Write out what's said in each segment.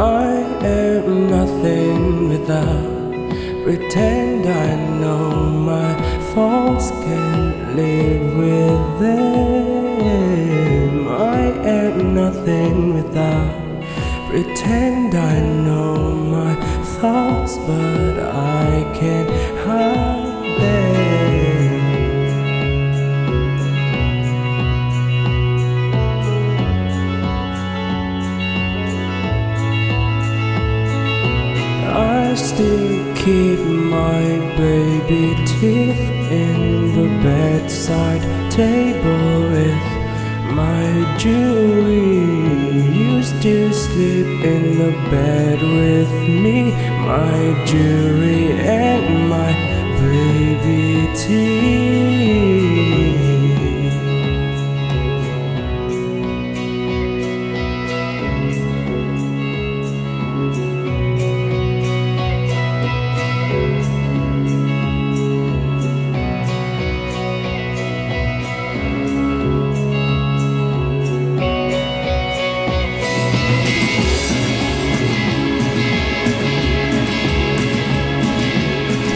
I am nothing without pretend I know my faults can live with them. I am nothing without pretend I know my thoughts, but I can't hide them. Still keep my baby teeth in the bedside table with my jewelry. Used to sleep in the bed with me, my jewelry and my baby teeth.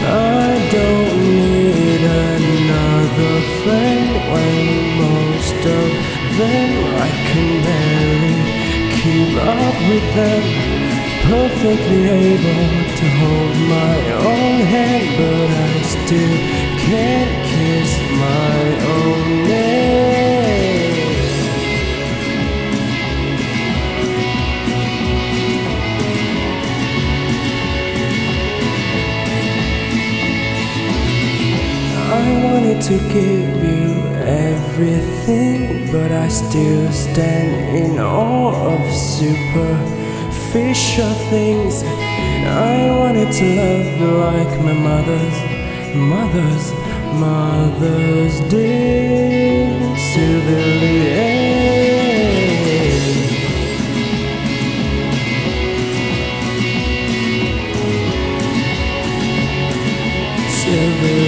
I don't need another fellow, most of them I can barely keep up with them. Perfectly able to hold my own hand, but I still can't kiss my own name. I wanted to give you everything, but I still stand in awe of superficial things. I wanted to love like my mother's, mother's, mother's did Civilian. the